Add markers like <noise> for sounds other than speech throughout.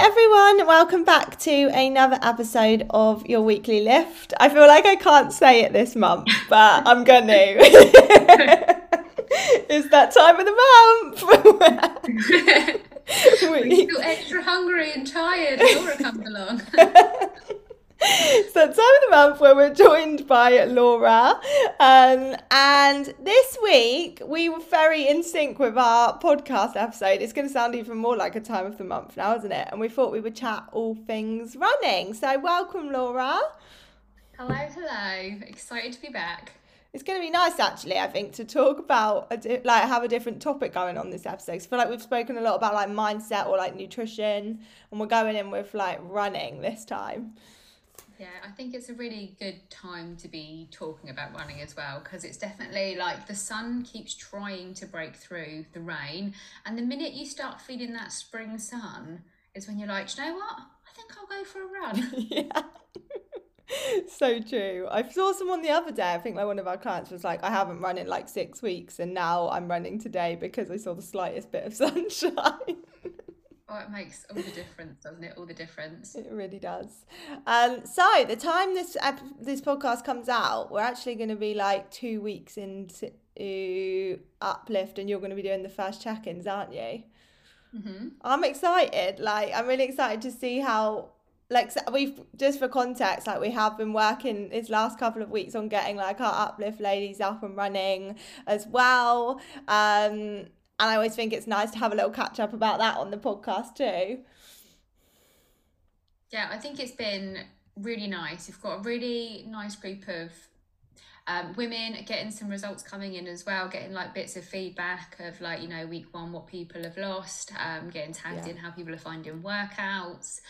everyone, welcome back to another episode of your weekly lift. I feel like I can't say it this month, but I'm gonna. <laughs> it's that time of the month. <laughs> <laughs> we feel extra hungry and tired. Laura comes along. <laughs> so time of the month where we're joined by Laura. Um, and this week we were very in sync with our podcast episode. It's going to sound even more like a time of the month now, isn't it? And we thought we would chat all things running. So welcome, Laura. Hello, hello. Excited to be back. It's going to be nice, actually. I think to talk about a di- like have a different topic going on this episode. I feel like we've spoken a lot about like mindset or like nutrition, and we're going in with like running this time. Yeah, I think it's a really good time to be talking about running as well because it's definitely like the sun keeps trying to break through the rain. And the minute you start feeling that spring sun is when you're like, you know what? I think I'll go for a run. <laughs> yeah. <laughs> so true. I saw someone the other day. I think like one of our clients was like, I haven't run in like six weeks, and now I'm running today because I saw the slightest bit of <laughs> sunshine. Oh, it makes all the difference, doesn't it? All the difference. It really does. Um, so the time this this podcast comes out, we're actually going to be like two weeks into uplift, and you're going to be doing the first check-ins, aren't you? Mm-hmm. I'm excited. Like, I'm really excited to see how. Like we've just for context, like we have been working this last couple of weeks on getting like our uplift ladies up and running as well. Um, and I always think it's nice to have a little catch up about that on the podcast too. Yeah, I think it's been really nice. You've got a really nice group of um, women getting some results coming in as well, getting like bits of feedback of like, you know, week one, what people have lost, um, getting tagged yeah. in how people are finding workouts.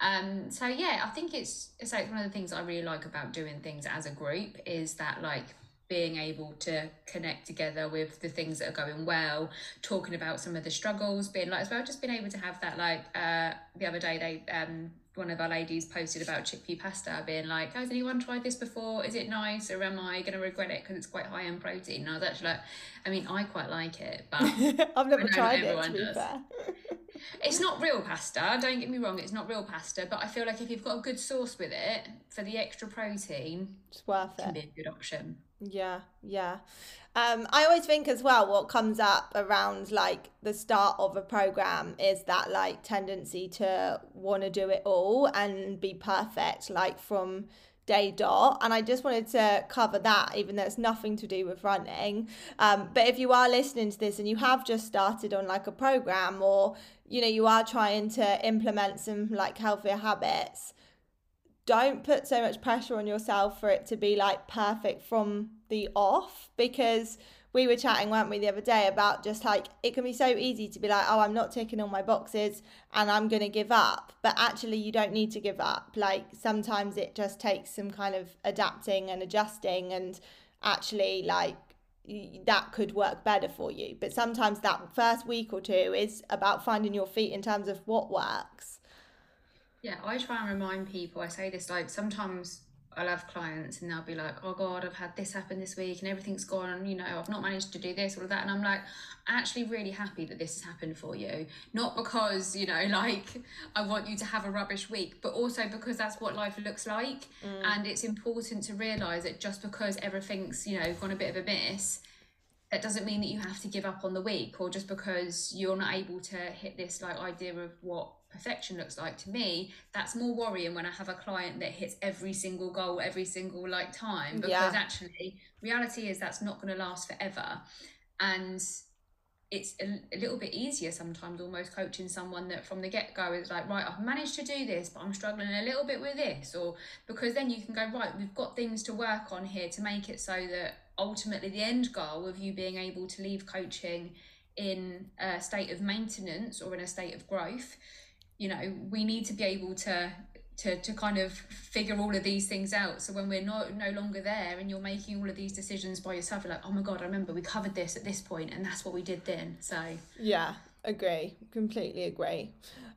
Um, so yeah, I think it's, it's like one of the things I really like about doing things as a group is that like being able to connect together with the things that are going well, talking about some of the struggles, being like as well, just being able to have that like uh the other day they um one of our ladies posted about chickpea pasta being like has anyone tried this before? Is it nice or am i going to regret it because it's quite high in protein? And i was actually like i mean i quite like it but <laughs> i've never tried it to be does. fair. It's not real pasta don't get me wrong it's not real pasta but i feel like if you've got a good sauce with it for the extra protein it's worth it. can be a good option yeah, yeah. Um, I always think as well what comes up around like the start of a program is that like tendency to want to do it all and be perfect like from day dot and i just wanted to cover that even though it's nothing to do with running um, but if you are listening to this and you have just started on like a program or you know you are trying to implement some like healthier habits don't put so much pressure on yourself for it to be like perfect from the off because we were chatting, weren't we, the other day about just like it can be so easy to be like, oh, I'm not ticking all my boxes and I'm going to give up. But actually, you don't need to give up. Like sometimes it just takes some kind of adapting and adjusting, and actually, like that could work better for you. But sometimes that first week or two is about finding your feet in terms of what works. Yeah, I try and remind people. I say this like sometimes I'll have clients and they'll be like, oh God, I've had this happen this week and everything's gone, you know, I've not managed to do this or that. And I'm like, actually really happy that this has happened for you. Not because, you know, <laughs> like I want you to have a rubbish week, but also because that's what life looks like. Mm. And it's important to realise that just because everything's, you know, gone a bit of a miss, that doesn't mean that you have to give up on the week or just because you're not able to hit this like idea of what perfection looks like to me that's more worrying when i have a client that hits every single goal every single like time because yeah. actually reality is that's not going to last forever and it's a, a, little bit easier sometimes almost coaching someone that from the get-go is like right i've managed to do this but i'm struggling a little bit with this or because then you can go right we've got things to work on here to make it so that ultimately the end goal of you being able to leave coaching in a state of maintenance or in a state of growth you know we need to be able to to, to kind of figure all of these things out. So when we're not no longer there and you're making all of these decisions by yourself you're like oh my god i remember we covered this at this point and that's what we did then. So yeah agree. Completely agree.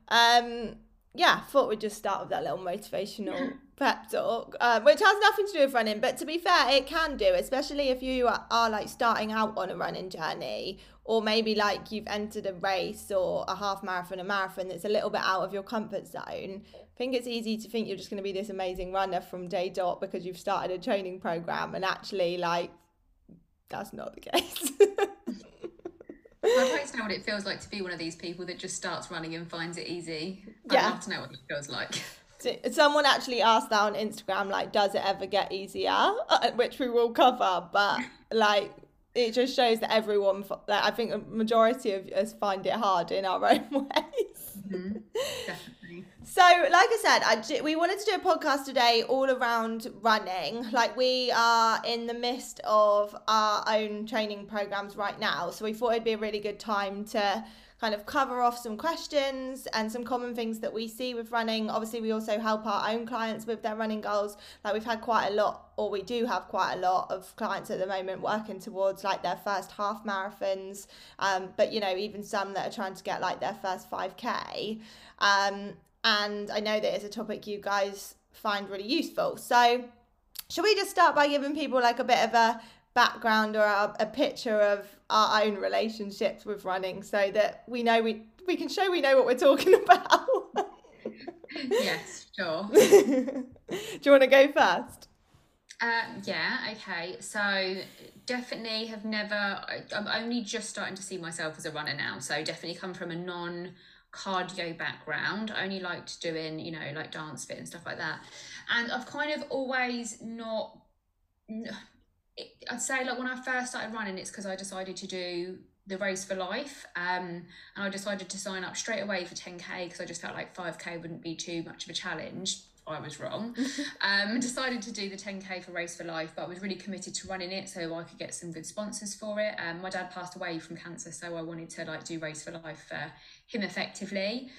Um yeah thought we'd just start with that little motivational <laughs> pep talk, um, which has nothing to do with running. But to be fair, it can do, especially if you are, are like starting out on a running journey, or maybe like you've entered a race or a half marathon, a marathon that's a little bit out of your comfort zone. I think it's easy to think you're just going to be this amazing runner from day dot because you've started a training program, and actually, like, that's not the case. I'd like to know what it feels like to be one of these people that just starts running and finds it easy. I'd Yeah. love to know what it feels like. So- Someone actually asked that on Instagram, like, does it ever get easier? Uh, Which we will cover, but like, it just shows that everyone, like, I think a majority of us find it hard in our <laughs> own ways. Definitely. So, like I said, I, ju- we wanted to do a podcast today all around running. Like, we are in the midst of our own training programs right now. So, we thought it'd be a really good time to kind of cover off some questions and some common things that we see with running. Obviously, we also help our own clients with their running goals. Like, we've had quite a lot, or we do have quite a lot of clients at the moment working towards like their first half marathons. Um, but, you know, even some that are trying to get like their first 5K. Um, and I know that it's a topic you guys find really useful. So, should we just start by giving people like a bit of a background or a, a picture of our own relationships with running so that we know we we can show we know what we're talking <laughs> about. yes, sure. <laughs> Do you want to go first? Uh, yeah, okay. So definitely have never, I'm only just starting to see myself as a runner now. So definitely come from a non cardio background. I only liked doing, you know, like dance fit and stuff like that. And I've kind of always not, it- I'd say like when I first started running, it's because I decided to do the race for life. Um, and I decided to sign up straight away for 10K because I just felt like 5K wouldn't be too much of a challenge. I was wrong. <laughs> um, decided to do the 10K for Race for Life, but I was really committed to running it so I could get some good sponsors for it. Um, my dad passed away from cancer, so I wanted to like do Race for Life for him effectively.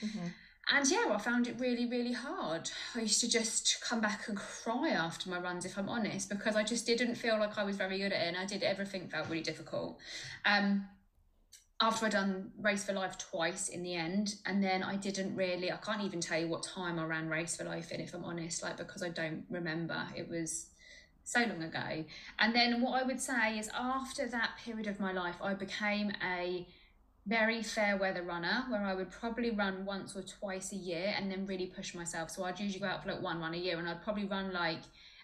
And yeah, I found it really, really hard. I used to just come back and cry after my runs, if I'm honest, because I just didn't feel like I was very good at it and I did everything felt really difficult. Um, after I'd done Race for Life twice in the end, and then I didn't really, I can't even tell you what time I ran Race for Life in, if I'm honest, like because I don't remember. It was so long ago. And then what I would say is after that period of my life, I became a very fair weather runner where I would probably run once or twice a year and then really push myself. So I'd usually go out for like one run a year and I'd probably run like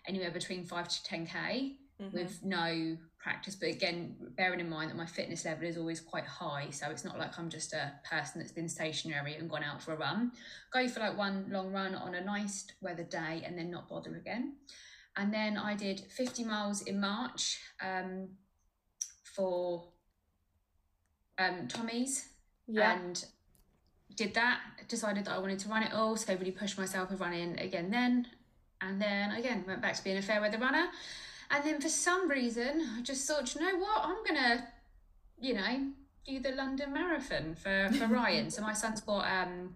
anywhere between five to 10K with no practice. But again, bearing in mind that my fitness level is always quite high. So it's not like I'm just a person that's been stationary and gone out for a run. Go for like one long run on a nice weather day and then not bother again. And then I did 50 miles in March um, for um, Tommy's Yeah. and did that. Decided that I wanted to run it all, so I really pushed myself with running again then. And then again went back to being a fair weather runner. And then for some reason, I just thought, you know what, I'm gonna, you know, do the London Marathon for for <laughs> Ryan. so my son's got um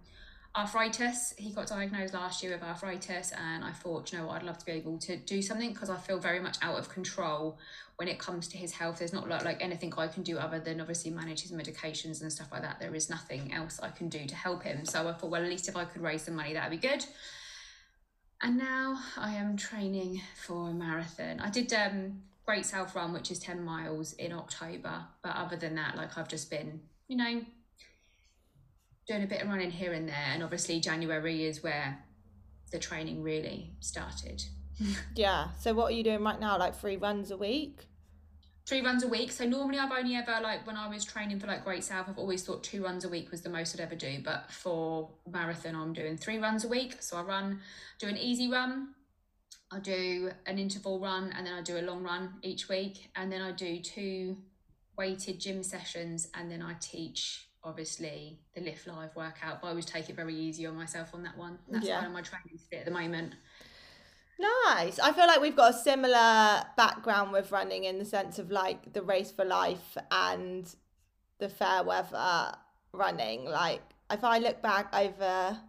arthritis. He got diagnosed last year with arthritis, and I thought, you know what, I'd love to be able to do something because I feel very much out of control when it comes to his health. There's not like, like anything I can do other than obviously manage his medications and stuff like that. There is nothing else I can do to help him. So I thought, well, at least if I could raise some money, that'd be good. And now I am training for a marathon. I did um Great South Run, which is 10 miles in October. But other than that, like I've just been, you know, doing a bit of running here and there. And obviously January is where the training really started. <laughs> Yeah. So what are you doing right now? Like three runs a week? Three runs a week. So normally I've only ever like when I was training for like Great South, I've always thought two runs a week was the most I'd ever do. But for marathon, I'm doing three runs a week. So I run, do an easy run, I do an interval run, and then I do a long run each week, and then I do two weighted gym sessions, and then I teach obviously the lift live workout. But I always take it very easy on myself on that one. That's Yeah. kind of my training fit at the moment. Nice. I feel like we've got a similar background with running in the sense of like the race for life and the fair weather running. Like if I look back over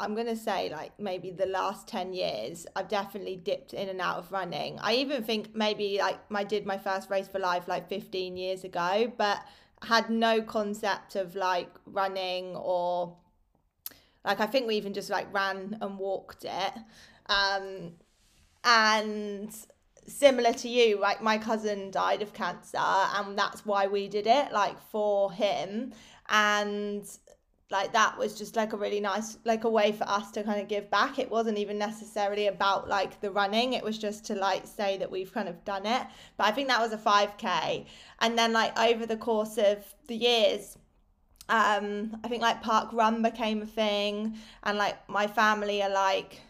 I'm gonna say like maybe the last ten years, I've definitely dipped in and out of running. I even think maybe like I did my first race for life like fifteen years ago, but had no concept of like running or Like I think we even just like ran and walked it. Um, and similar to you, like my cousin died of cancer, and that's why we did it, like for him. And like that was just like a really nice like a way for us to kind of give back. It wasn't even necessarily about like the running. It was just to like say that we've kind of done it. But i think that was a 5k and then like over the course of the years um i think like park run became a thing. And like my family are like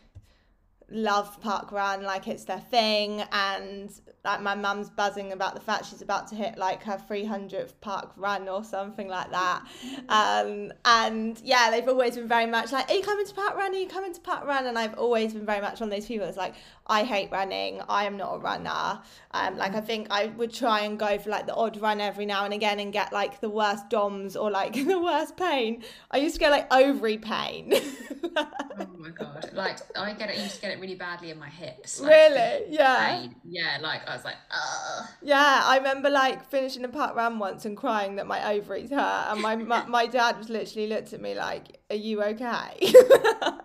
love park run like it's their thing and like my mum's buzzing about the fact she's about to hit like her 300th park run or something like that. <laughs> Um, and yeah they've always been very much like are you coming to park run? Are you coming to park run? And i've always been very much one of those people that's like i hate running. I am not a runner. Um, like i think i would try and go for like the odd run every now and again and get like the worst doms or like <laughs> the worst pain. I used to get like ovary pain. <laughs> Oh my god. Like i get it i used to get it really badly in my hips like, really? yeah. pain. yeah like I was like, Ugh. Yeah, I remember like finishing a park run once and crying that my ovaries hurt, and my my, <laughs> my dad was literally looked at me like, "Are you okay?" <laughs>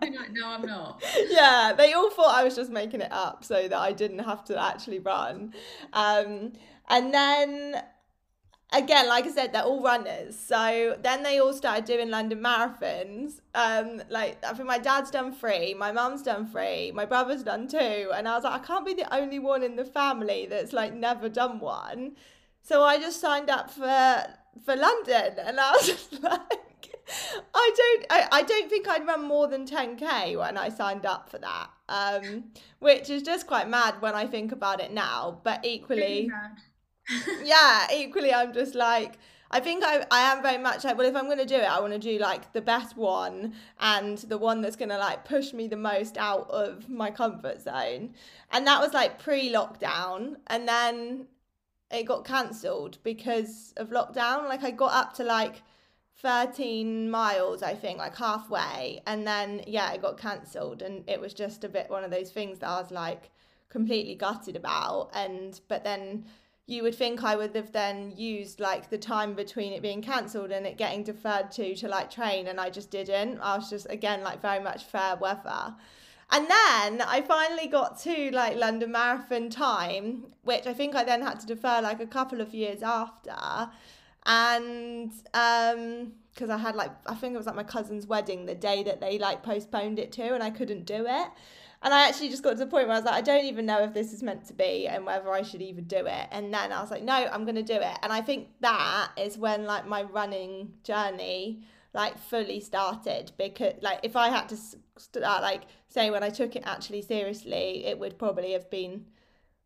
Like, no, I'm not. Yeah, they all thought I was just making it up so that I didn't have to actually run. Um, and then again, like I said, they're all runners. So then they all started doing London marathons. Um, like I think my dad's done three, my mum's done three, my brother's done two, and I was like, I can't be the only one in the family that's like never done one. So I just signed up for for London, and I was just <laughs> like. I don't I, I don't think I'd run more than 10k when I signed up for that. Um, which is just quite mad when I think about it now, but equally <laughs> yeah, equally, I'm just like, I think I, I am very much like, well, if I'm going to do it, I want to do like the best one and the one that's going to like push me the most out of my comfort zone. And that was like pre lockdown. And then it got cancelled because of lockdown. Like I got up to like 13 miles, I think, like halfway. And then, yeah, it got cancelled. And it was just a bit one of those things that I was like completely gutted about. And, but then, you would think I would have then used like the time between it being cancelled and it getting deferred to to like train and I just didn't. I was just again like very much fair weather. And then I finally got to like London Marathon time, which I think I then had to defer like a couple of years after. And um because I had like I think it was like my cousin's wedding the day that they like postponed it to and I couldn't do it. And I actually just got to the point where I was like, I don't even know if this is meant to be and whether I should even do it. And then I was like, no, I'm to do it. And I think that is when like my running journey like fully started because like if I had to start like say when I took it actually seriously, it would probably have been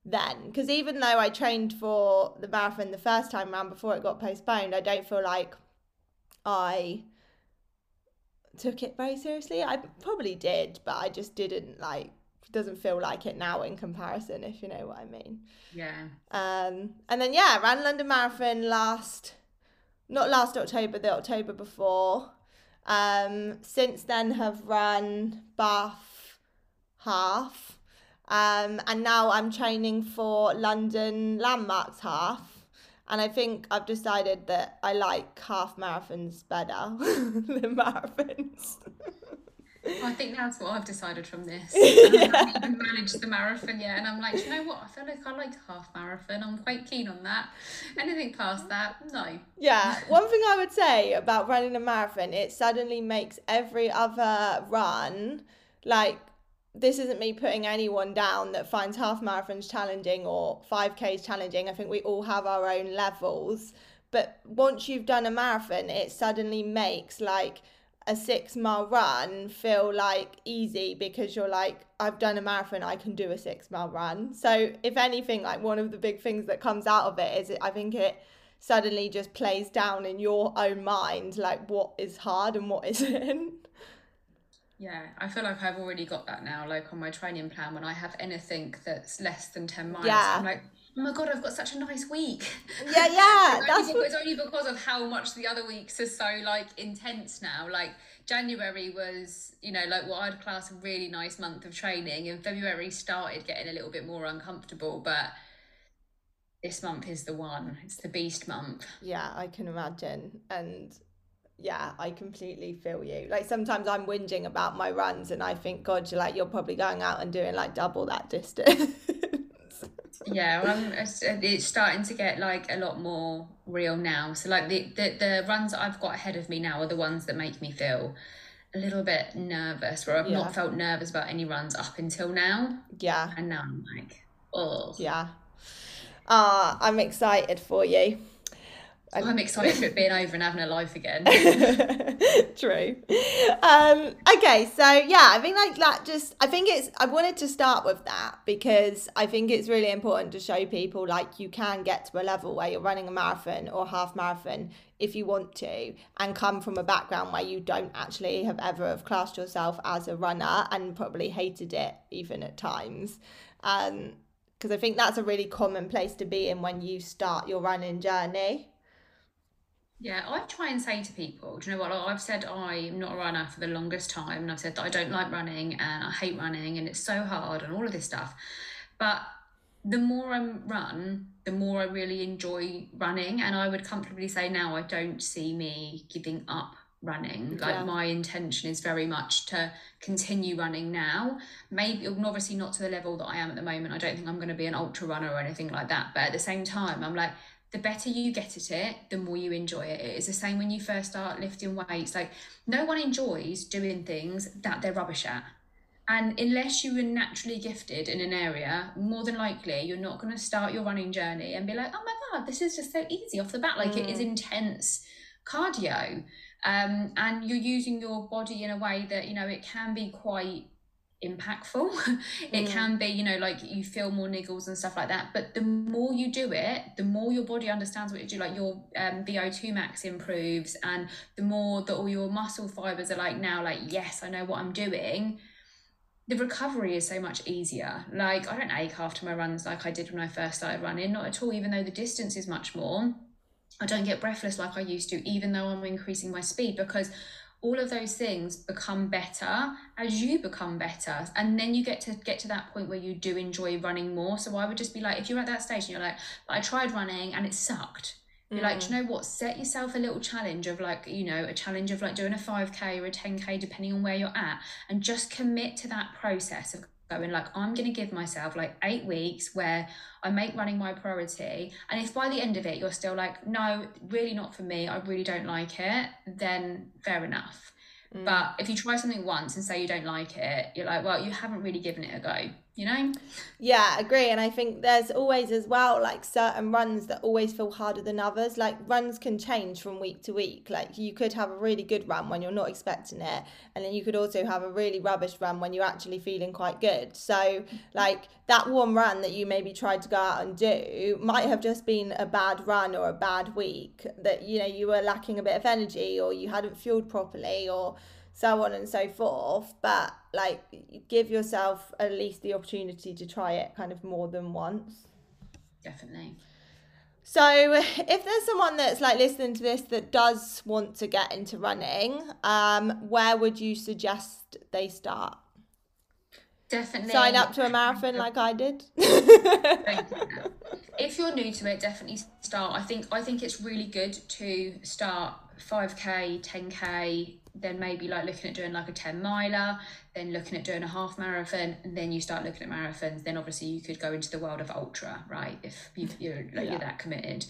then because even though I trained for the marathon the first time around before it got postponed, I don't feel like I took it very seriously. I probably did, but I just didn't like doesn't feel like it now in comparison if you know what I mean. Yeah. Um and then yeah, ran London Marathon last not last October, the October before. Um since then have run Bath half. Um and now I'm training for London Landmarks half and I think I've decided that I like half marathons better <laughs> than marathons. I think that's what I've decided from this. <laughs> I haven't even managed the marathon yet, and I'm like, you know what? I feel like I like half marathon. I'm quite keen on that. Anything past that, no. Yeah, <laughs> one thing I would say about running a marathon, it suddenly makes every other run like this isn't me putting anyone down that finds half marathons challenging or 5Ks challenging. I think we all have our own levels. But once you've done a marathon, it suddenly makes like a six mile run feel like easy because you're like, I've done a marathon, I can do a six mile run. So, if anything, like one of the big things that comes out of it is it, I think it suddenly just plays down in your own mind like what is hard and what <laughs> isn't. Yeah, I feel like I've already got that now. Like on my training plan, when I have anything that's less than 10 miles, yeah. I'm like, oh my God, I've got such a nice week. Yeah, yeah. <laughs> <laughs> that's what... It's only because of how much the other weeks are so like intense now. Like January was, you know, like what I'd class a really nice month of training, and February started getting a little bit more uncomfortable, but this month is the one. It's the beast month. Yeah, I can imagine. And yeah, I completely feel you. Like sometimes I'm whinging about my runs and I think, God, you're like, you're probably going out and doing like double that distance. <laughs> yeah, well, it's starting to get like a lot more real now. So like the, the, the runs I've got ahead of me now are the ones that make me feel a little bit nervous where I've yeah. not felt nervous about any runs up until now. Yeah. And now I'm like, oh. Yeah. Ah, uh, I'm excited for you. I'm excited for it being over and having a life again. <laughs> True. Um, okay, so yeah, I think like that just I think it's I wanted to start with that because I think it's really important to show people like you can get to a level where you're running a marathon or half marathon if you want to and come from a background where you don't actually have ever have classed yourself as a runner and probably hated it even at times. Um, because I think that's a really common place to be in when you start your running journey. Yeah, I try and say to people, do you know what? I've said I'm not a runner for the longest time, and I've said that I don't like running and I hate running and it's so hard and all of this stuff. But the more I run, the more I really enjoy running, and I would comfortably say now I don't see me giving up running. Like yeah. my intention is very much to continue running now. Maybe obviously not to the level that I am at the moment. I don't think I'm going to be an ultra runner or anything like that. But at the same time, I'm like the better you get at it, the more you enjoy it. It's the same when you first start lifting weights. Like, no one enjoys doing things that they're rubbish at. And unless you are naturally gifted in an area, more than likely you're not going to start your running journey and be like, oh my God, this is just so easy off the bat. Like, mm. it is mm. intense cardio. Um, and you're using your body in a way that, you know, it can be quite impactful. <laughs> it mm. can be, you know, like you feel more niggles and stuff like that. But the more you do it, the more your body understands what you do. Like your um, VO2 max improves, and the more that all your muscle fibers are like now, like, yes, I know what I'm doing. The recovery is so much easier. Like, I don't ache after my runs like I did when I first started running, not at all, even though the distance is much more. I don't get breathless like I used to, even though I'm increasing my speed because all of those things become better as you become better and then you get to get to that point where you do enjoy running more so i would just be like if you're at that stage and you're like but i tried running and it sucked you're mm. like, you know what? Set yourself a little challenge of like, you know, a challenge of like doing a 5K or a 10K, depending on where you're at, and just commit to that process of going like i'm going to give myself like eight weeks where i make running my priority and if by the end of it you're still like no really not for me i really don't like it then fair enough mm. but if you try something once and say you don't like it you're like well you haven't really given it a go you know? Yeah agree and i think there's always as well like certain runs that always feel harder than others. Like runs can change from week to week. Like you could have a really good run when you're not expecting it and then you could also have a really rubbish run when you're actually feeling quite good. So mm-hmm. like that one run that you maybe tried to go out and do might have just been a bad run or a bad week that you know you were lacking a bit of energy or you hadn't fueled properly or so on and so forth. But like, give yourself at least the opportunity to try it kind of more than once. Definitely. So, <laughs> if there's someone that's like listening to this that does want to get into running, um, where would you suggest they start? Definitely sign up to a marathon <laughs> like I did. if you're new to it, definitely start. I think I think it's really good to start 5k, 10k, then maybe like looking at doing like a 10 miler, then looking at doing a half marathon, and then you start looking at marathons. Then obviously you could go into the world of ultra, right? If you, are like yeah. you're that committed.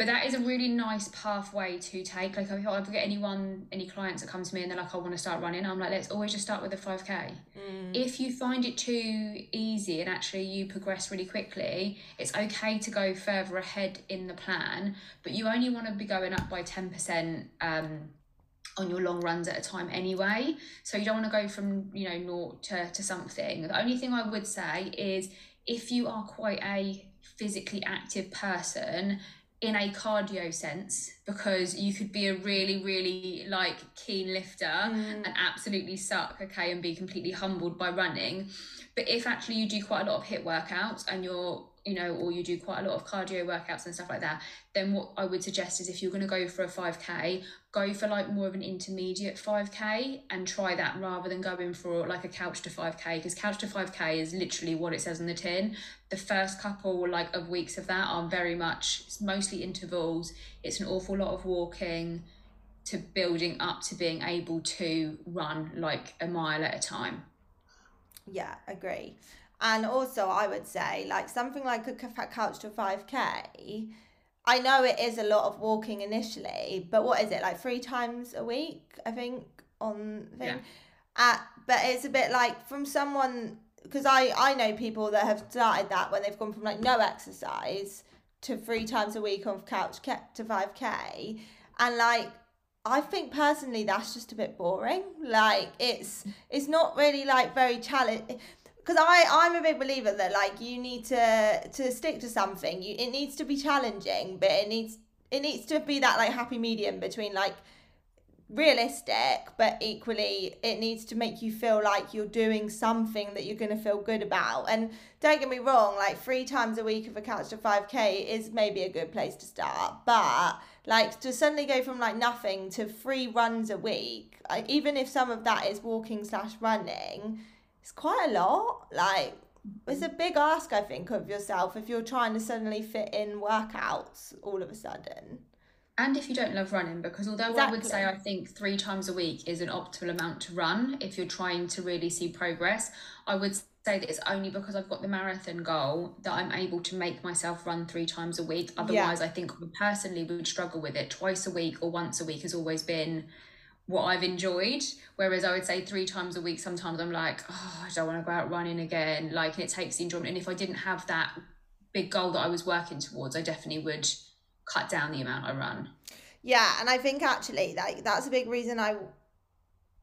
But that is a really nice pathway to take. Like if I get anyone, any clients that come to me and they're like, I want to start running, I'm like, let's always just start with a 5k. Mm. If you find it too easy and actually you progress really quickly, it's okay to go further ahead in the plan, but you only want to be going up by 10% um, on your long runs at a time anyway. So you don't want to go from, you know, naught to, to something. The only thing I would say is if you are quite a physically active person in a cardio sense, because you could be a really, really like keen lifter mm. and absolutely suck, okay, and be completely humbled by running. But if actually you do quite a lot of HIIT workouts and you're you know, or you do quite a lot of cardio workouts and stuff like that, then what I would suggest is if you're going to go for a 5K, go for like more of an intermediate 5K and try that rather than going for like a couch to 5K because couch to 5K is literally what it says on the tin. The first couple like of weeks of that are very much, it's mostly intervals. It's an awful lot of walking to building up to being able to run like a mile at a time. Yeah, agree. And also, I would say, like something like a couch to 5K, I know it is a lot of walking initially, but what is it, like three times a week, I think, on thing? Yeah. Uh, but it's a bit like from someone, because I, I know people that have started that when they've gone from like no exercise to three times a week on couch to 5K. And like, I think personally that's just a bit boring. Like it's it's not really like very challenge because I I'm a big believer that like you need to to stick to something. You it needs to be challenging, but it needs it needs to be that like happy medium between like realistic but equally it needs to make you feel like you're doing something that you're going to feel good about and don't get me wrong like three times a week of a couch to 5k is maybe a good place to start but like to suddenly go from like nothing to three runs a week even if some of that is walking slash running it's quite a lot like it's a mm-hmm. big ask i think of yourself if you're trying to suddenly fit in workouts all of a sudden and if you don't love running because although exactly. i would say i think three times a week is an optimal amount to run if you're trying to really see progress i would say that it's only because i've got the marathon goal that i'm able to make myself run three times a week otherwise yeah. i think I personally would struggle with it twice a week or once a week has always been what I've enjoyed. Whereas I would say three times a week, sometimes I'm like, oh, I don't want to go out running again. Like, it takes the enjoyment. And if I didn't have that big goal that I was working towards, I definitely would cut down the amount I run. Yeah, and I think actually like that's a big reason I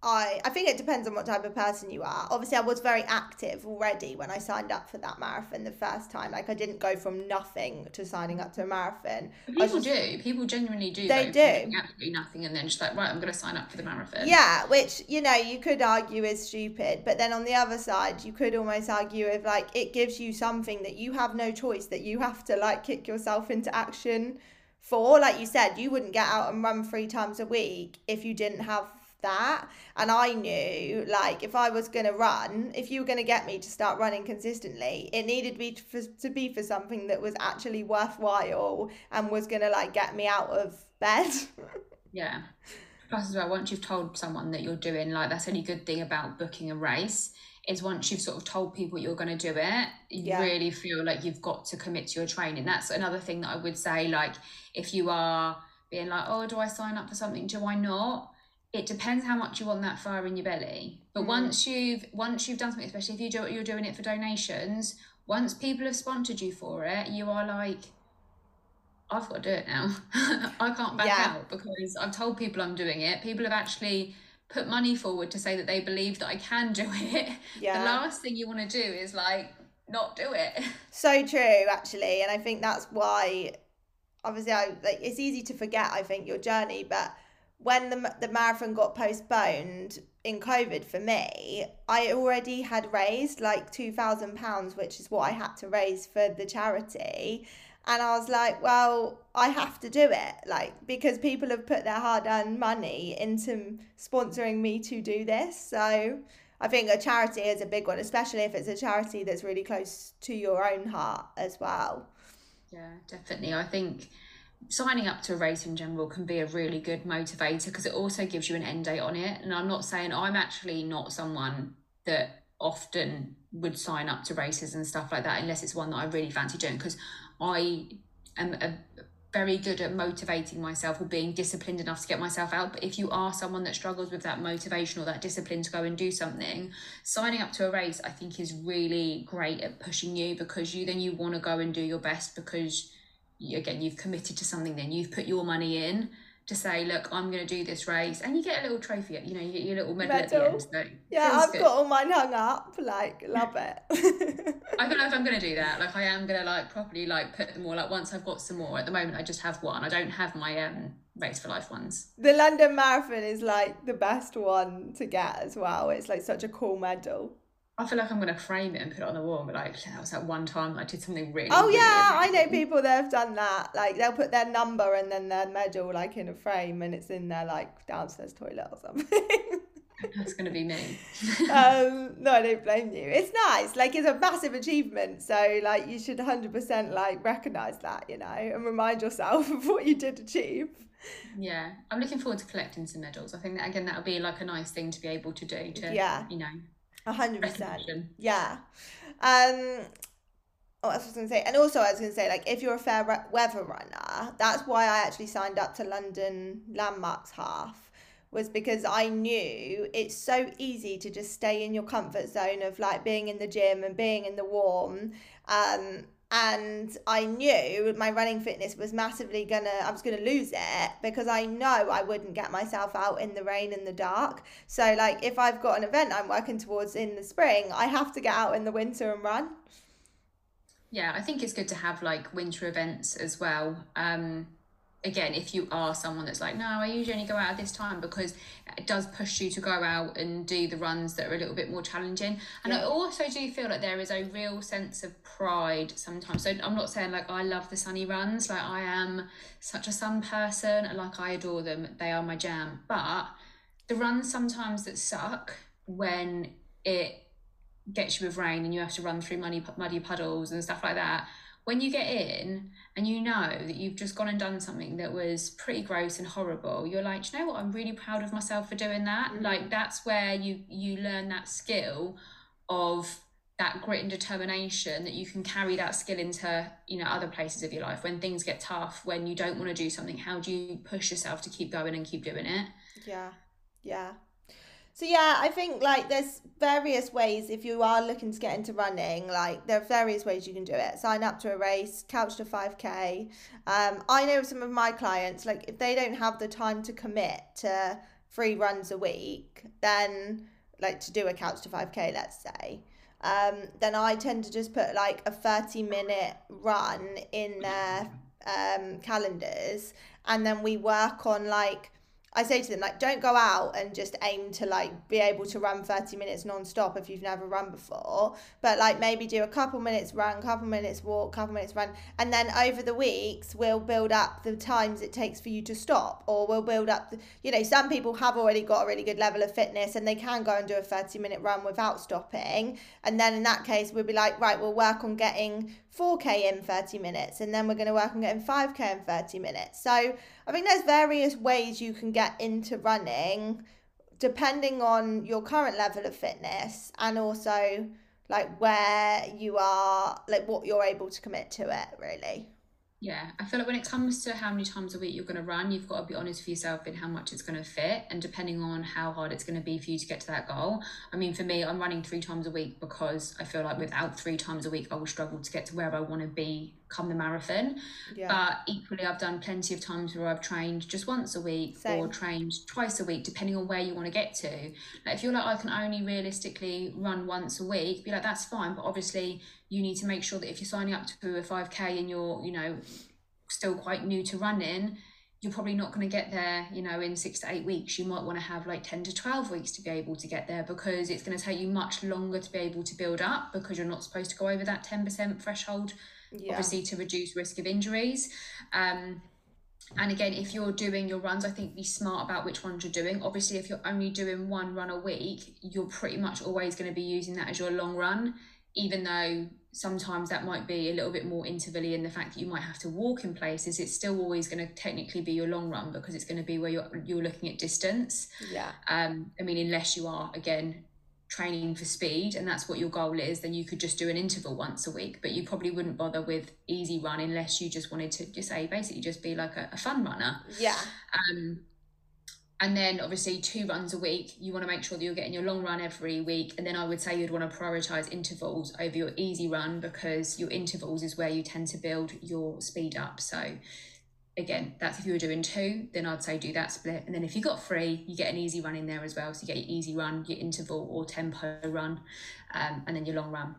I I think it depends on what type of person you are. Obviously, I was very active already when I signed up for that marathon the first time. Like I didn't go from nothing to signing up to a marathon. People just, do. People genuinely do. They do absolutely nothing, and then just like right, I'm going to sign up for the marathon. Yeah, which you know you could argue is stupid, but then on the other side, you could almost argue if like it gives you something that you have no choice that you have to like kick yourself into action for. Like you said, you wouldn't get out and run three times a week if you didn't have that. And I knew, like, if I was going to run, if you were going to get me to start running consistently, it needed to be for, to be for something that was actually worthwhile and was going to, like, get me out of bed. <laughs> yeah. Plus, as well, once you've told someone that you're doing, like, that's only good thing about booking a race is once you've sort of told people you're going to do it, you yeah. really feel like you've got to commit to your training. That's another thing that I would say. Like, if you are being like, oh, do I sign up for something? Do I not? It depends how much you want that fire in your belly. But mm. once you've once you've done something, especially if you do you're doing it for donations, once people have sponsored you for it, you are like, I've got to do it now. <laughs> I can't back yeah. out because I've told people I'm doing it. People have actually put money forward to say that they believe that I can do <laughs> it, yeah. the last thing you want to do is like not do it. <laughs> So true, actually, and I think that's why. Obviously, I like it's easy to forget. I think your journey, but when the the marathon got postponed in COVID for me, I already had raised like two thousand pounds, which is what I had to raise for the charity. And I was like, well, I have to do it, like, because people have put their hard earned money into sponsoring me to do this. So I think a charity is a big one, especially if it's a charity that's really close to your own heart as well. Yeah, definitely. I think signing up to a race in general can be a really good motivator because it also gives you an end date on it. And I'm not saying I'm actually not someone that often would sign up to races and stuff like that unless it's one that I really fancy doing because I am a, very good at motivating myself or being disciplined enough to get myself out. But if you are someone that struggles with that motivation or that discipline to go and do something, signing up to a race I think is really great at pushing you because you then you want to go and do your best because again you've committed to something then you've put your money in to say, look, I'm going to do this race, and you get a little trophy. You know, you get your little medal, medal. at the end. So yeah, I've good. got all mine hung up. Like, love it. I feel like I'm going to do that. Like, I am going to like properly like put them all. Like, once I've got some more. At the moment, I just have one. I don't have my um race for life ones. The London Marathon is like the best one to get as well. It's like such a cool medal. I feel like I'm gonna frame it and put it on the wall be like, that was that one time I did something really. Oh yeah, I know people that have done that. Like they'll put their number and then their medal like in a frame and it's in their like downstairs toilet or something. <laughs> That's going to be me. um, <laughs> no, I don't blame you. It's nice. Like, it's a massive achievement. So, like, you should 100% like recognize that, you know, and remind yourself <laughs> of what you did achieve. Yeah, I'm looking forward to collecting some medals. I think that again that'll be like a nice thing to be able to do. To yeah, you know, hundred percent. Yeah. Um. Oh, I was going to say, and also I was going to say, like, if you're a fair weather runner, that's why I actually signed up to London Landmarks Half, was because I knew it's so easy to just stay in your comfort zone of like being in the gym and being in the warm. Um, and I knew my running fitness was massively gonna I was gonna lose it because I know I wouldn't get myself out in the rain and the dark. So like if I've got an event I'm working towards in the spring, I have to get out in the winter and run. Yeah, I think it's good to have like winter events as well. Um again, if you are someone that's like, no, I usually only go out at this time because it does push you to go out and do the runs that are a little bit more challenging. And yeah. I also do feel like there is a real sense of pride sometimes. So I'm not saying like I love the sunny runs, like I am such a sun person, like I adore them, they are my jam. But the runs sometimes that suck when it gets you with rain and you have to run through muddy, muddy puddles and stuff like that when you get in and you know that you've just gone and done something that was pretty gross and horrible you're like you know what? I'm really proud of myself for doing that. Mm-hmm. like that's where you you learn that skill of that grit and determination that you can carry that skill into you know other places of your life. When things get tough when you don't want to do something how do you push yourself to keep going and keep doing it? Yeah. Yeah so yeah, I think like there's various ways if you are looking to get into running, like there are various ways you can do it. Sign up to a race, couch to 5k. Um, I know some of my clients, like if they don't have the time to commit to three runs a week, then like to do a couch to 5k, let's say, um, then I tend to just put like a 30 minute run in their um, calendars and then we work on like I say to them like don't go out and just aim to like be able to run 30 minutes non-stop if you've never run before but like maybe do a couple minutes run couple minutes walk couple minutes run and then over the weeks we'll build up the times it takes for you to stop or we'll build up the, you know some people have already got a really good level of fitness and they can go and do a 30 minute run without stopping and then in that case we'll be like right we'll work on getting 4k in 30 minutes and then we're going to work on getting 5k in 30 minutes. So i think there's various ways you can get into running depending on your current level of fitness and also like where you are like what you're able to commit to it really yeah, I feel like when it comes to how many times a week you're going to run, you've got to be honest with yourself in how much it's going to fit, and depending on how hard it's going to be for you to get to that goal. I mean, for me, I'm running three times a week because I feel like without three times a week, I will struggle to get to where I want to be come the marathon. Yeah. But equally, I've done plenty of times where I've trained just once a week Same. or trained twice a week, depending on where you want to get to. Like, if you're like, I can only realistically run once a week, be like, that's fine. But obviously, you need to make sure that if you're signing up to a 5K and you're, you know, still quite new to running, you're probably not going to get there, you know, in six to eight weeks. You might want to have like 10 to 12 weeks to be able to get there because it's going to take you much longer to be able to build up because you're not supposed to go over that 10% threshold yeah. obviously to reduce risk of injuries. Um, and again, if you're doing your runs, I think be smart about which ones you're doing. Obviously, if you're only doing one run a week, you're pretty much always going to be using that as your long run, even though sometimes that might be a little bit more intervally in the fact that you might have to walk in places it's still always going to technically be your long run because it's going to be where you're you're looking at distance yeah um i mean unless you are again training for speed and that's what your goal is then you could just do an interval once a week. But you probably wouldn't bother with easy run unless you just wanted to just say basically just be like a, a fun runner. Yeah. Um and then obviously two runs a week you want to make sure that you're getting your long run every week. And then i would say you'd want to prioritize intervals over your easy run because your intervals is where you tend to build your speed up. So again, that's if you were doing two, then I'd say do that split. And then if you got three, you get an easy run in there as well. So you get your easy run, your interval or tempo run, um, and then your long run.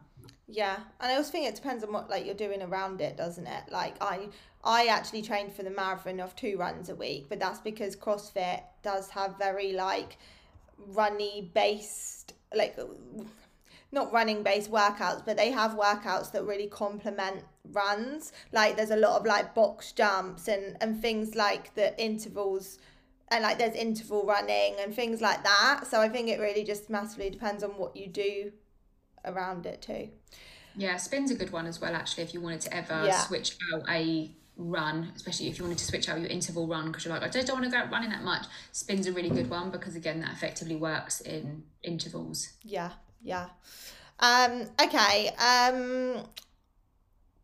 Yeah, and I also think it depends on what like you're doing around it, doesn't it? Like I, I actually trained for the marathon of two runs a week, but that's because CrossFit does have very like runny based like not running based workouts, but they have workouts that really complement runs. Like there's a lot of like box jumps and and things like the intervals and like there's interval running and things like that. So I think it really just massively depends on what you do around it too. Yeah, spin's a good one as well. Actually, if you wanted to ever yeah. switch out a run, especially if you wanted to switch out your interval run because you're like, I just don't want to go out running that much. Spin's a really good one because again, that effectively works in intervals. Yeah, yeah. Um, okay. Um,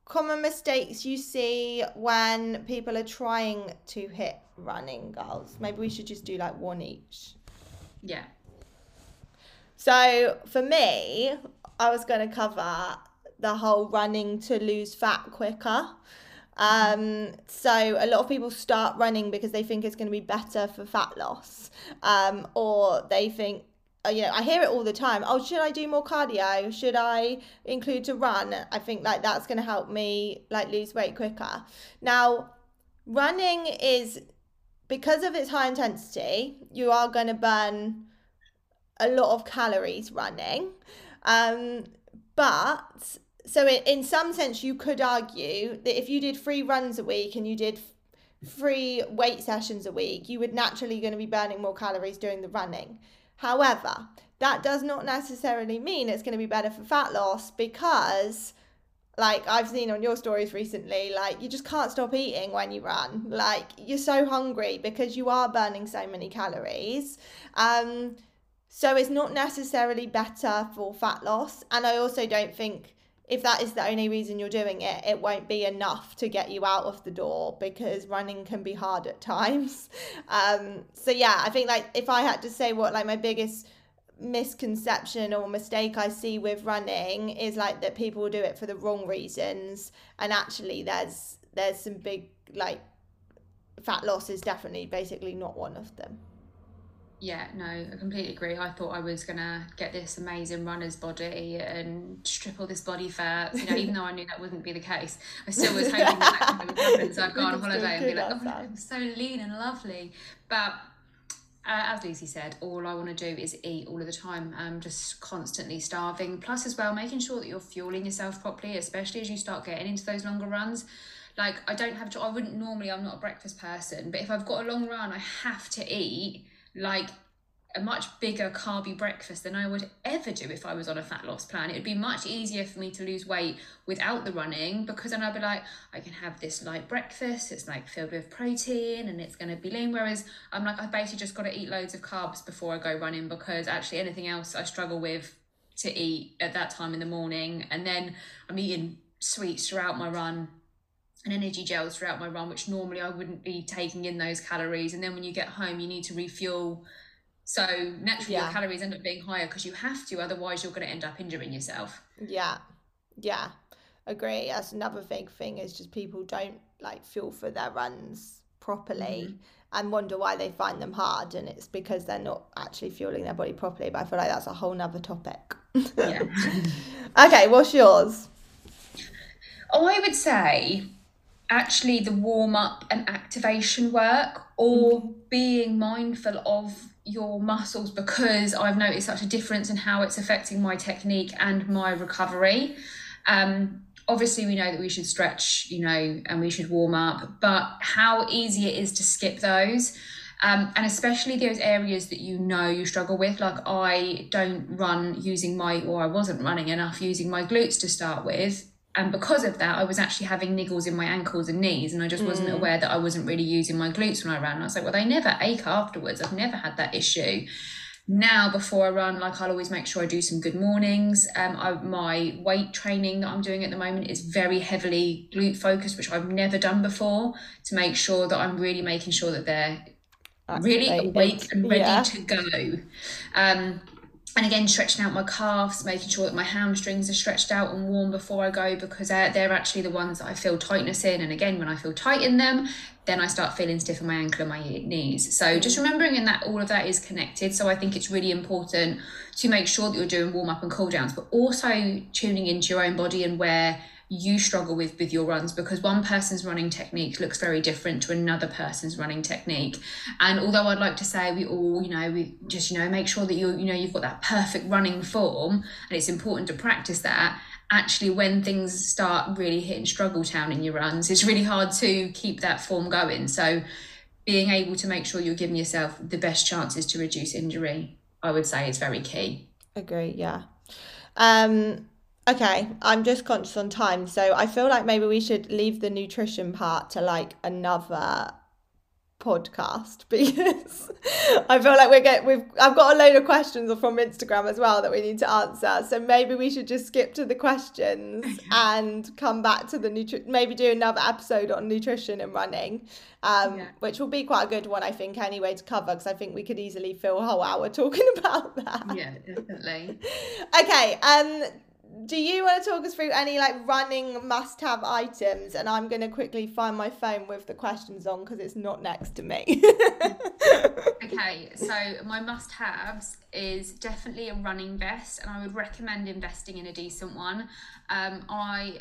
common mistakes you see when people are trying to hit running goals. Maybe we should just do like one each. Yeah. So for me, I was going to cover the whole running to lose fat quicker. Um, so a lot of people start running because they think it's going to be better for fat loss, um, or they think, you know, I hear it all the time. Oh, should I do more cardio? Should I include to run? I think like that's going to help me like lose weight quicker. Now, running is because of its high intensity. You are going to burn a lot of calories running, um, but so in, in some sense you could argue that if you did three runs a week and you did three weight sessions a week you would naturally going to be burning more calories during the running however that does not necessarily mean it's going to be better for fat loss because like I've seen on your stories recently, like you just can't stop eating when you run. Like you're so hungry because you are burning so many calories. Um, so it's not necessarily better for fat loss. And I also don't think if that is the only reason you're doing it, it won't be enough to get you out of the door because running can be hard at <laughs> times. Um, so yeah, I think like if I had to say what like my biggest misconception or mistake I see with running is like that people do it for the wrong reasons, and actually there's there's some big like fat loss is definitely basically not one of them yeah, no, I completely agree. I thought I was gonna get this amazing runner's body and strip all this body fat. You know, even though I knew that wouldn't be the case, I still was hoping that would happen. So I'd go on holiday and be like, "Oh, I'm so lean and lovely." But uh, as Lucy said, all I want to do is eat all of the time. I'm just constantly starving. Plus, as well, making sure that you're fueling yourself properly, especially as you start getting into those longer runs like I don't have to I wouldn't normally I'm not a breakfast person but if I've got a long run I have to eat like a much bigger carby breakfast than I would ever do if I was on a fat loss plan. It would be much easier for me to lose weight without the running because then I'd be like, I can have this light breakfast, it's like filled with protein and it's going to be lean. Whereas I'm like, I basically just got to eat loads of carbs before I go running because actually anything else I struggle with to eat at that time in the morning. And then I'm eating sweets throughout my run and energy gels throughout my run, which normally I wouldn't be taking in those calories. And then when you get home, you need to refuel. So naturally, yeah. your calories end up being higher because you have to, otherwise, you're going to end up injuring yourself. Yeah, yeah, agree. That's another big thing is just people don't like fuel for their runs properly. Mm-hmm. And wonder why they find them hard, and it's because they're not actually fueling their body properly. But I feel like that's a whole nother topic. Yeah. <laughs> okay, what's yours? Oh, I would say actually the warm up and activation work or mm-hmm. being mindful of your muscles because I've noticed such a difference in how it's affecting my technique and my recovery. Um, obviously, we know that we should stretch, you know, and we should warm up, but how easy it is to skip those. Um, and especially those areas that you know you struggle with. Like I don't run using my, or I wasn't running enough using my glutes to start with and because of that, I was actually having niggles in my ankles and knees, and I just wasn't mm. aware that I wasn't really using my glutes when I ran. And I was like, well, they never ache afterwards. I've never had that issue. Now, before I run, like I'll always make sure I do some good mornings. Um, I, my weight training that I'm doing at the moment is very heavily glute focused, which I've never done before, to make sure that I'm really making sure that they're really awake and ready yeah. to go. Um, and again stretching out my calves making sure that my hamstrings are stretched out and warm before i go because they're, they're actually the ones that i feel tightness in. And again when i feel tight in them then i start feeling stiff in my ankle and my knees. So mm. just remembering in that all of that is connected. So i think it's really important to make sure that you're doing warm up and cool downs but also tuning into your own body and where you struggle with with your runs because one person's running technique looks very different to another person's running technique and although i'd like to say we all you know we just you know make sure that you you know you've got that perfect running form and it's important to practice that actually when things start really hitting struggle town in your runs it's really hard to keep that form going so being able to make sure you're giving yourself the best chances to reduce injury, I would say is very key. Agree, yeah. Um, okay, I'm just conscious on time, so I feel like maybe we should leave the nutrition part to like another podcast <laughs> because I feel like we're getting we've I've got a load of questions from Instagram as well that we need to answer. So maybe we should just skip to the questions and come back to the nutrition. maybe do another episode on nutrition and running. Um, yeah. which will be quite a good one I think anyway to cover because I think we could easily fill a whole hour <laughs> talking about that. Yeah, definitely. <laughs> okay, um do you want to talk us through any like running must have items? And i'm going to quickly find my phone with the questions on because it's not next to me. <laughs> Okay so my must haves is definitely a running vest and i would recommend investing in a decent one. Um, i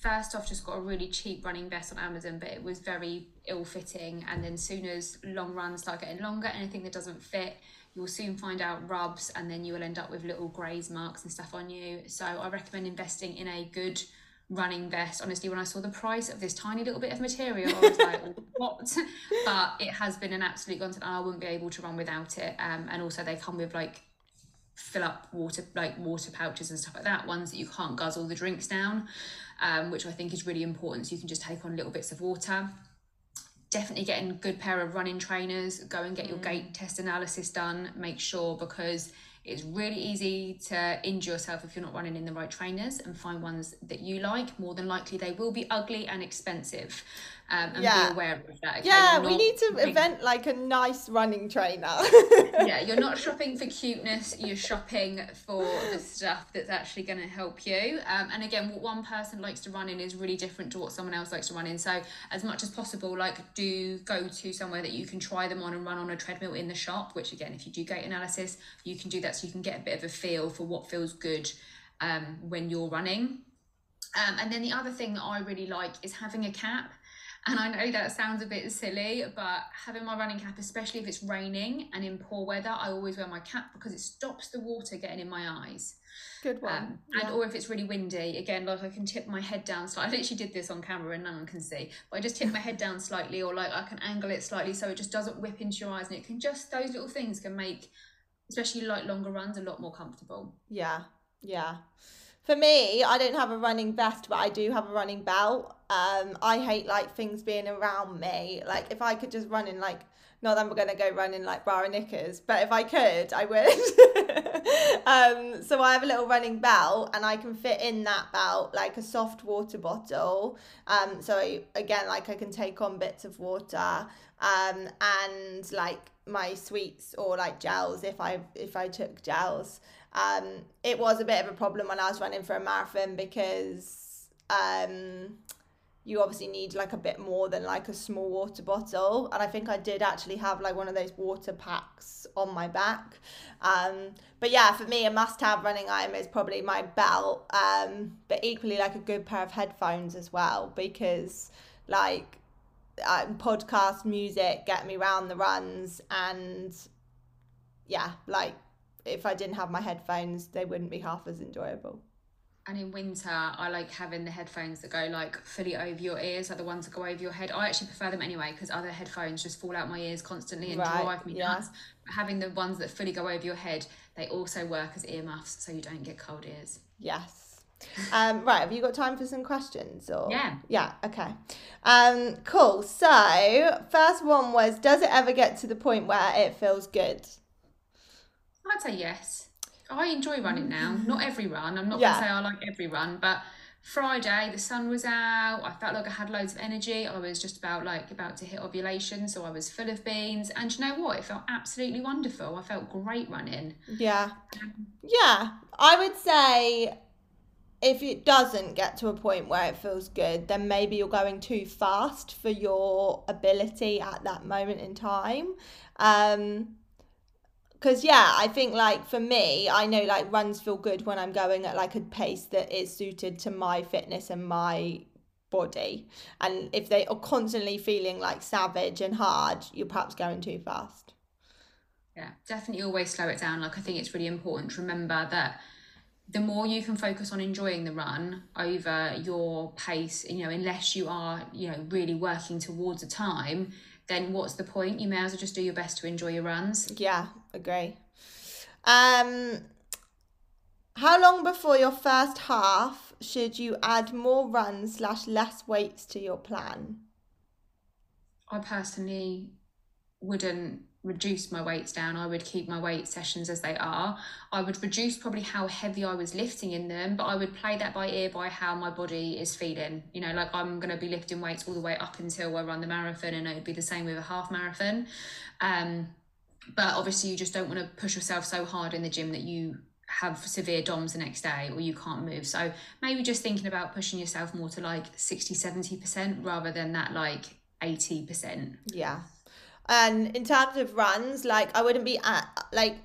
first off just got a really cheap running vest on amazon but it was very ill fitting and then soon as long runs start getting longer anything that doesn't fit you'll soon find out rubs and then you will end up with little graze marks and stuff on you. So I recommend investing in a good running vest. Honestly, when I saw the price of this tiny little bit of material, I was like, <laughs> what? But it has been an absolute godsend I wouldn't be able to run without it. Um, and also they come with like fill up water like water pouches and stuff like that ones that you can't guzzle the drinks down um, which i think is really important so you can just take on little bits of water definitely getting a good pair of running trainers go and get your mm. gait test analysis done make sure because it's really easy to injure yourself if you're not running in the right trainers and find ones that you like more than likely they will be ugly and expensive um, and yeah. be aware of that. Okay? Yeah, we need to shopping... invent like a nice running trainer. <laughs> yeah, you're not shopping for cuteness, you're shopping for the stuff that's actually going to help you. Um, and again, what one person likes to run in is really different to what someone else likes to run in. So, as much as possible, like do go to somewhere that you can try them on and run on a treadmill in the shop, which again, if you do gait analysis, you can do that so you can get a bit of a feel for what feels good um, when you're running. Um, and then the other thing that I really like is having a cap. And I know that sounds a bit silly, but having my running cap, especially if it's raining and in poor weather, I always wear my cap because it stops the water getting in my eyes. Good one. Um, and yeah. or if it's really windy, again, like I can tip my head down slightly. <laughs> I literally did this on camera and no one can see, but I just tip my head down slightly, or like I can angle it slightly so it just doesn't whip into your eyes, and it can just those little things can make, especially like longer runs, a lot more comfortable. Yeah, yeah. For me, I don't have a running vest, but I do have a running belt. Um, I hate like things being around me. Like if I could just run in like not that we're gonna go running like bra and knickers, but if I could, I would. <laughs> um, so I have a little running belt, and I can fit in that belt like a soft water bottle. Um, so again, like I can take on bits of water, um, and like my sweets or like gels if I if I took gels. Um, it was a bit of a problem when I was running for a marathon because um, you obviously need like a bit more than like a small water bottle. And I think I did actually have like one of those water packs on my back. Um, but yeah, for me, a must have running item is probably my belt, um, but equally like a good pair of headphones as well because like um, podcast music get me round the runs and yeah like if I didn't have my headphones, they wouldn't be half as enjoyable. And in winter, I like having the headphones that go like fully over your ears, like the ones that go over your head. I actually prefer them anyway because other headphones just fall out my ears constantly and right, drive me yeah. nuts. But having the ones that fully go over your head, they also work as earmuffs so you don't get cold ears. Yes. Um, right, have you got time for some questions? Or yeah, yeah, okay, um, cool. So first one was, does it ever get to the point where it feels good? I'd say yes. I enjoy running now. Not every run. I'm not yeah. gonna say I like every run, but Friday the sun was out. I felt like I had loads of energy. I was just about like about to hit ovulation, so I was full of beans. And you know what? It felt absolutely wonderful. I felt great running. Yeah. Yeah. I would say if it doesn't get to a point where it feels good, then maybe you're going too fast for your ability at that moment in time. Um, because yeah i think like for me i know like runs feel good when i'm going at like a pace that is suited to my fitness and my body. And if they are constantly feeling like savage and hard you're perhaps going too fast. Yeah definitely always slow it down. Like i think it's really important to remember that the more you can focus on enjoying the run over your pace you know unless you are you know really working towards a time then what's the point? You may as well just do your best to enjoy your runs. Yeah, agree. Um, how long before your first half should you add more runs slash less weights to your plan? I personally wouldn't reduce my weights down. I would keep my weight sessions as they are. I would reduce probably how heavy I was lifting in them, but I would play that by ear by how my body is feeling. You know, like I'm going to be lifting weights all the way up until I run the marathon, and it would be the same with a half marathon. Um, but obviously, you just don't want to push yourself so hard in the gym that you have severe DOMs the next day or you can't move. So maybe just thinking about pushing yourself more to like 60, 70% rather than that like 80%. Yeah. And in terms of runs, like I wouldn't be at like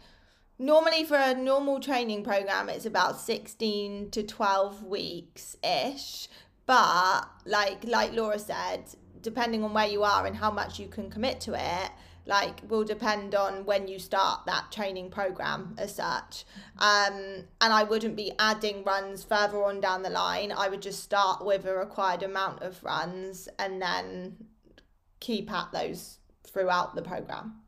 normally for a normal training program it's about 16 to 12 weeks ish but like like Laura said depending on where you are and how much you can commit to it like will depend on when you start that training program as such. Um and i wouldn't be adding runs further on down the line. I would just start with a required amount of runs and then keep at those throughout the program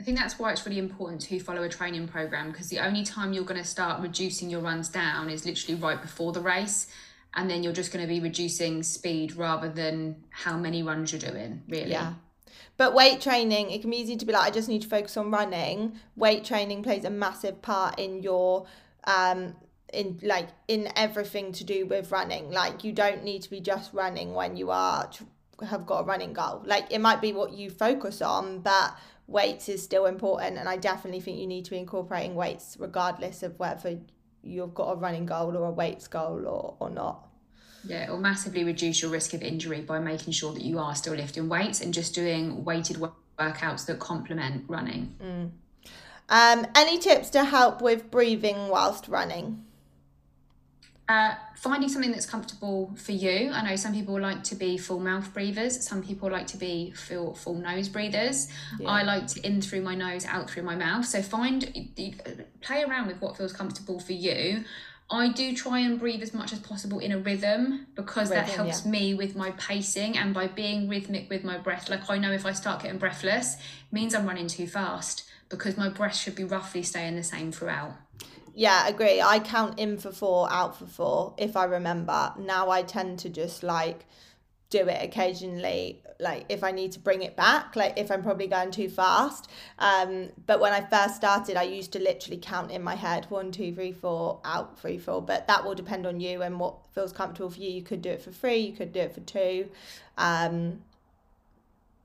I think that's why it's really important to follow a training program because the only time you're going to start reducing your runs down is literally right before the race. And then you're just going to be reducing speed rather than how many runs you're doing, really. Yeah. But weight training, it can be easy to be like, I just need to focus on running. Weight training plays a massive part in your um in like in everything to do with running. Like you don't need to be just running when you are have got a running goal. Like it might be what you focus on, but weights is still important and I definitely think you need to be incorporating weights regardless of whether you've got a running goal or a weights goal or, or not. Yeah, it will massively reduce your risk of injury by making sure that you are still lifting weights and just doing weighted workouts that complement running. Mm. Um, any tips to help with breathing whilst running? Uh, finding something that's comfortable for you. I know some people like to be full mouth breathers. Some people like to be full full nose breathers. Yeah. I like to in through my nose, out through my mouth. So find play around with what feels comfortable for you. I do try and breathe as much as possible in a rhythm because rhythm, that helps yeah. me with my pacing and by being rhythmic with my breath. Like I know if I start getting breathless, means I'm running too fast because my breath should be roughly staying the same throughout. Yeah, agree. I count in for four, out for four, if I remember. Now I tend to just like do it occasionally like if i need to bring it back like if i'm probably going too fast um but when i first started i used to literally count in my head one two three four out three four but that will depend on you and what feels comfortable for you you could do it for three you could do it for two um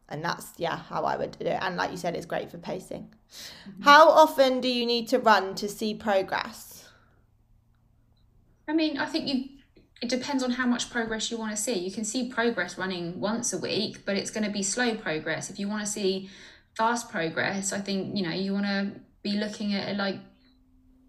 and that's yeah how i would do it and like you said it's great for pacing mm-hmm. how often do you need to run to see progress i mean i think you it depends on how much progress you want to see. You can see progress running once a week, but it's going to be slow progress. If you want to see fast progress, I think, you know, you want to be looking at like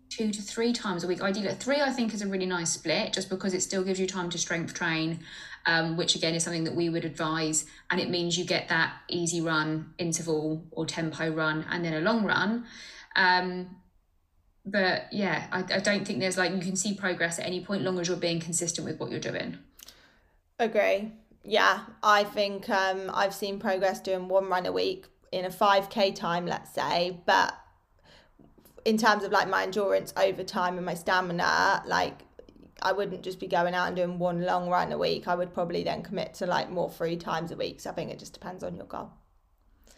two to three times a week. Ideally, three, I think, is a really nice split just because it still gives you time to strength train, um, which again is something that we would advise. And it means you get that easy run, interval, or tempo run, and then a long run. Um, but yeah, I, I don't think there's like you can see progress at any point, long as you're being consistent with what you're doing. Agree. Yeah, I think um, I've seen progress doing one run a week in a 5k time, let's say, but in terms of like my endurance over time and my stamina, like I wouldn't just be going out and doing one long run a week. I would probably then commit to like more three times a week. So I think it just depends on your goal.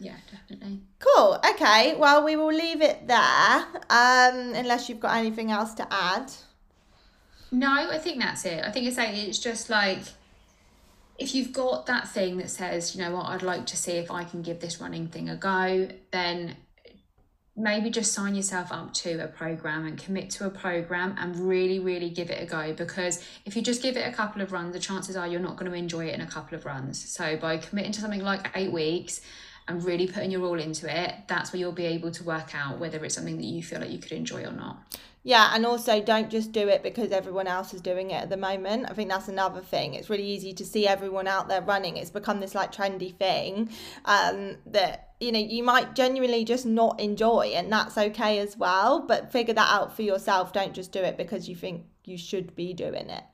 Yeah, definitely. Cool. Okay. Well, we will leave it there. Um, unless you've got anything else to add. No, I think that's it. I think it's like it's just like if you've got that thing that says, you know what, I'd like to see if I can give this running thing a go, then maybe just sign yourself up to a program and commit to a program and really, really give it a go. Because if you just give it a couple of runs, the chances are you're not going to enjoy it in a couple of runs. So by committing to something like eight weeks, and really putting your all into it, that's where you'll be able to work out whether it's something that you feel like you could enjoy or not. Yeah, and also don't just do it because everyone else is doing it at the moment. I think that's another thing. It's really easy to see everyone out there running. It's become this like trendy thing um, that you know you might genuinely just not enjoy, and that's okay as well. But figure that out for yourself. Don't just do it because you think you should be doing it.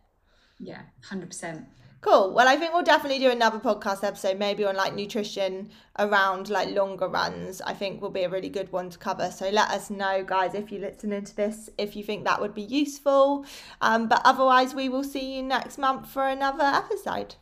Yeah, 100%. Cool. Well, I think we'll definitely do another podcast episode, maybe on like nutrition around like longer runs. I think will be a really good one to cover. So let us know, guys, if you're listening to this, if you think that would be useful. Um, but otherwise, we will see you next month for another episode.